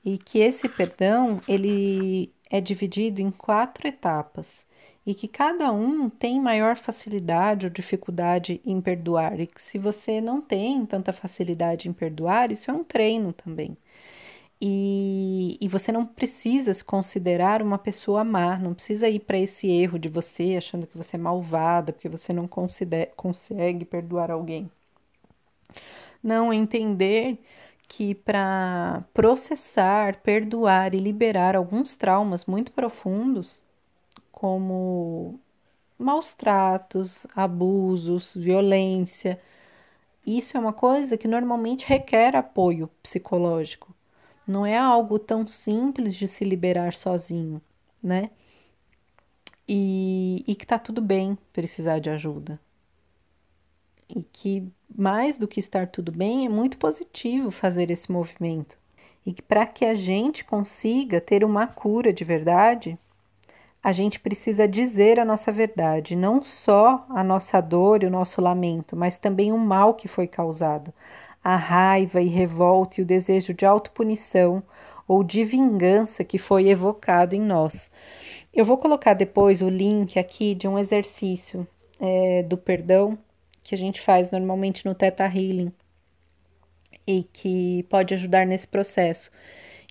e que esse perdão ele é dividido em quatro etapas e que cada um tem maior facilidade ou dificuldade em perdoar e que se você não tem tanta facilidade em perdoar isso é um treino também e, e você não precisa se considerar uma pessoa má, não precisa ir para esse erro de você achando que você é malvada porque você não consegue perdoar alguém. Não, entender que para processar, perdoar e liberar alguns traumas muito profundos, como maus tratos, abusos, violência, isso é uma coisa que normalmente requer apoio psicológico não é algo tão simples de se liberar sozinho, né? E, e que tá tudo bem precisar de ajuda. E que mais do que estar tudo bem, é muito positivo fazer esse movimento. E que para que a gente consiga ter uma cura de verdade, a gente precisa dizer a nossa verdade, não só a nossa dor e o nosso lamento, mas também o mal que foi causado, a raiva e revolta e o desejo de autopunição ou de vingança que foi evocado em nós. Eu vou colocar depois o link aqui de um exercício é, do perdão que a gente faz normalmente no Teta Healing e que pode ajudar nesse processo.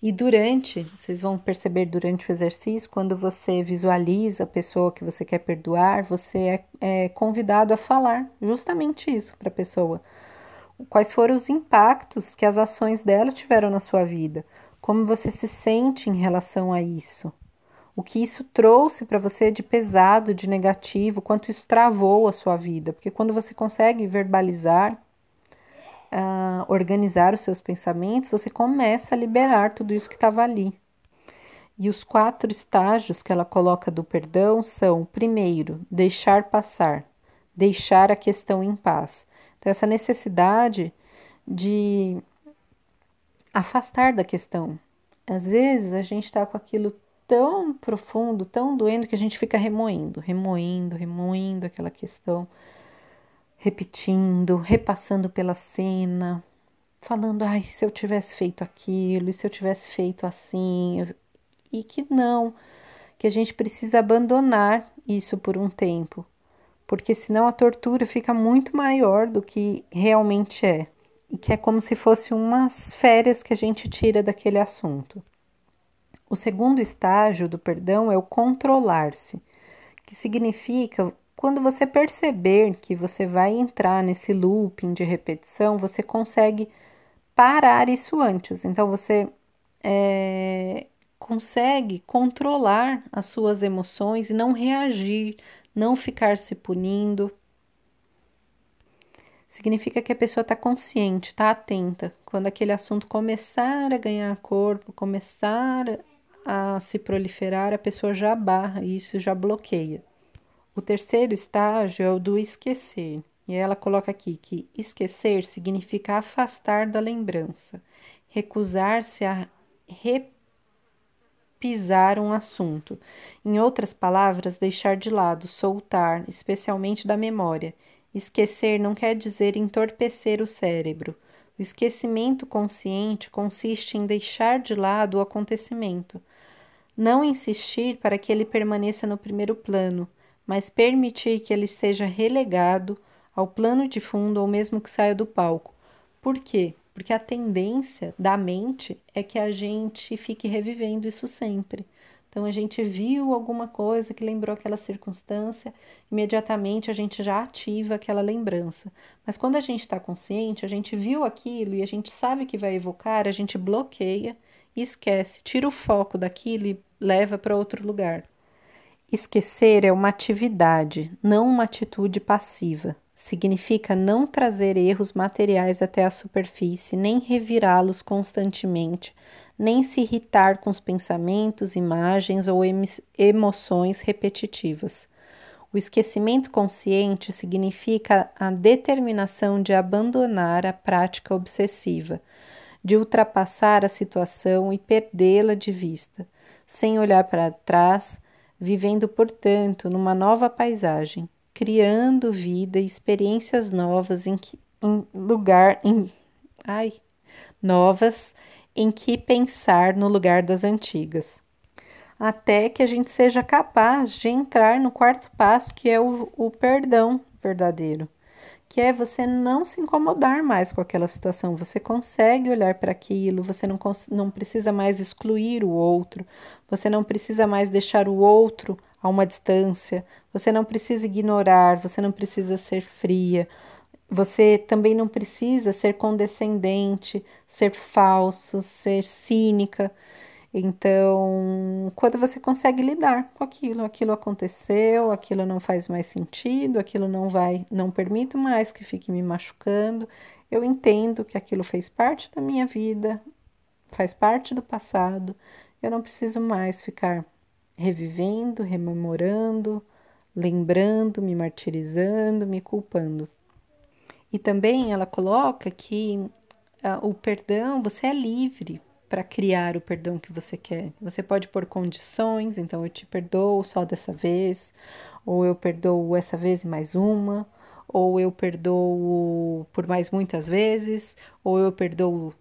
E durante, vocês vão perceber durante o exercício, quando você visualiza a pessoa que você quer perdoar, você é, é convidado a falar justamente isso para a pessoa. Quais foram os impactos que as ações dela tiveram na sua vida? Como você se sente em relação a isso? O que isso trouxe para você de pesado, de negativo, quanto isso travou a sua vida? Porque quando você consegue verbalizar, organizar os seus pensamentos, você começa a liberar tudo isso que estava ali. E os quatro estágios que ela coloca do perdão são: primeiro, deixar passar, deixar a questão em paz. Então, essa necessidade de afastar da questão. Às vezes a gente está com aquilo tão profundo, tão doendo, que a gente fica remoendo, remoendo, remoendo aquela questão repetindo, repassando pela cena, falando, ai, se eu tivesse feito aquilo, e se eu tivesse feito assim, e que não, que a gente precisa abandonar isso por um tempo, porque senão a tortura fica muito maior do que realmente é, e que é como se fosse umas férias que a gente tira daquele assunto. O segundo estágio do perdão é o controlar-se, que significa quando você perceber que você vai entrar nesse looping de repetição, você consegue parar isso antes. Então você é, consegue controlar as suas emoções e não reagir, não ficar se punindo. Significa que a pessoa está consciente, está atenta. Quando aquele assunto começar a ganhar corpo, começar a se proliferar, a pessoa já barra isso já bloqueia. O terceiro estágio é o do esquecer. E ela coloca aqui que esquecer significa afastar da lembrança, recusar-se a repisar um assunto. Em outras palavras, deixar de lado, soltar, especialmente da memória. Esquecer não quer dizer entorpecer o cérebro. O esquecimento consciente consiste em deixar de lado o acontecimento, não insistir para que ele permaneça no primeiro plano mas permitir que ele esteja relegado ao plano de fundo ou mesmo que saia do palco. Por quê? Porque a tendência da mente é que a gente fique revivendo isso sempre. Então a gente viu alguma coisa que lembrou aquela circunstância, imediatamente a gente já ativa aquela lembrança. Mas quando a gente está consciente, a gente viu aquilo e a gente sabe que vai evocar, a gente bloqueia e esquece, tira o foco daquilo e leva para outro lugar. Esquecer é uma atividade, não uma atitude passiva. Significa não trazer erros materiais até a superfície, nem revirá-los constantemente, nem se irritar com os pensamentos, imagens ou emoções repetitivas. O esquecimento consciente significa a determinação de abandonar a prática obsessiva, de ultrapassar a situação e perdê-la de vista, sem olhar para trás vivendo, portanto, numa nova paisagem, criando vida e experiências novas em, que, em lugar em ai, novas em que pensar no lugar das antigas. Até que a gente seja capaz de entrar no quarto passo, que é o, o perdão verdadeiro que é você não se incomodar mais com aquela situação. Você consegue olhar para aquilo, você não, não precisa mais excluir o outro, você não precisa mais deixar o outro a uma distância, você não precisa ignorar, você não precisa ser fria, você também não precisa ser condescendente, ser falso, ser cínica. Então, quando você consegue lidar com aquilo, aquilo aconteceu, aquilo não faz mais sentido, aquilo não vai, não permito mais que fique me machucando. Eu entendo que aquilo fez parte da minha vida, faz parte do passado. Eu não preciso mais ficar revivendo, rememorando, lembrando, me martirizando, me culpando. E também ela coloca que uh, o perdão, você é livre para criar o perdão que você quer. Você pode pôr condições, então eu te perdoo só dessa vez, ou eu perdoo essa vez e mais uma, ou eu perdoo por mais muitas vezes, ou eu perdoo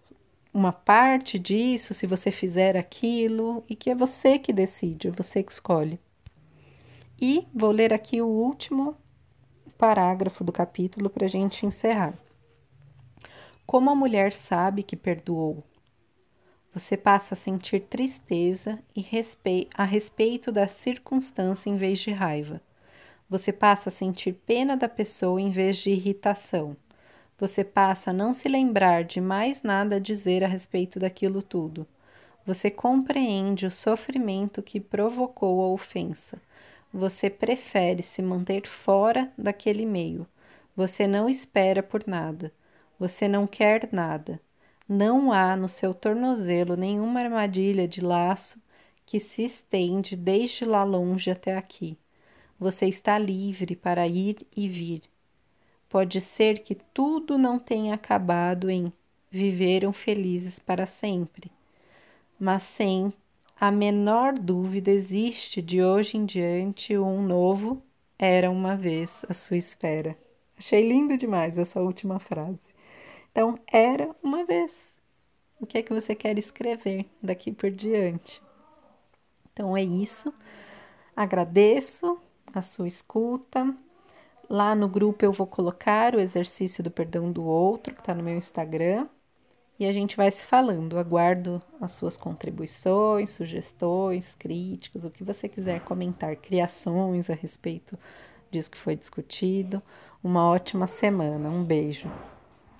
uma parte disso se você fizer aquilo, e que é você que decide, é você que escolhe. E vou ler aqui o último parágrafo do capítulo para a gente encerrar. Como a mulher sabe que perdoou Você passa a sentir tristeza e a respeito da circunstância em vez de raiva. Você passa a sentir pena da pessoa em vez de irritação. Você passa a não se lembrar de mais nada a dizer a respeito daquilo tudo. Você compreende o sofrimento que provocou a ofensa. Você prefere se manter fora daquele meio. Você não espera por nada. Você não quer nada. Não há no seu tornozelo nenhuma armadilha de laço que se estende desde lá longe até aqui. Você está livre para ir e vir. Pode ser que tudo não tenha acabado em viveram felizes para sempre mas sem a menor dúvida existe de hoje em diante um novo era uma vez a sua espera. Achei lindo demais essa última frase. Então, era uma vez. O que é que você quer escrever daqui por diante? Então é isso. Agradeço a sua escuta. Lá no grupo eu vou colocar o exercício do perdão do outro, que está no meu Instagram e a gente vai se falando. Aguardo as suas contribuições, sugestões, críticas, o que você quiser comentar, criações a respeito disso que foi discutido. Uma ótima semana. Um beijo.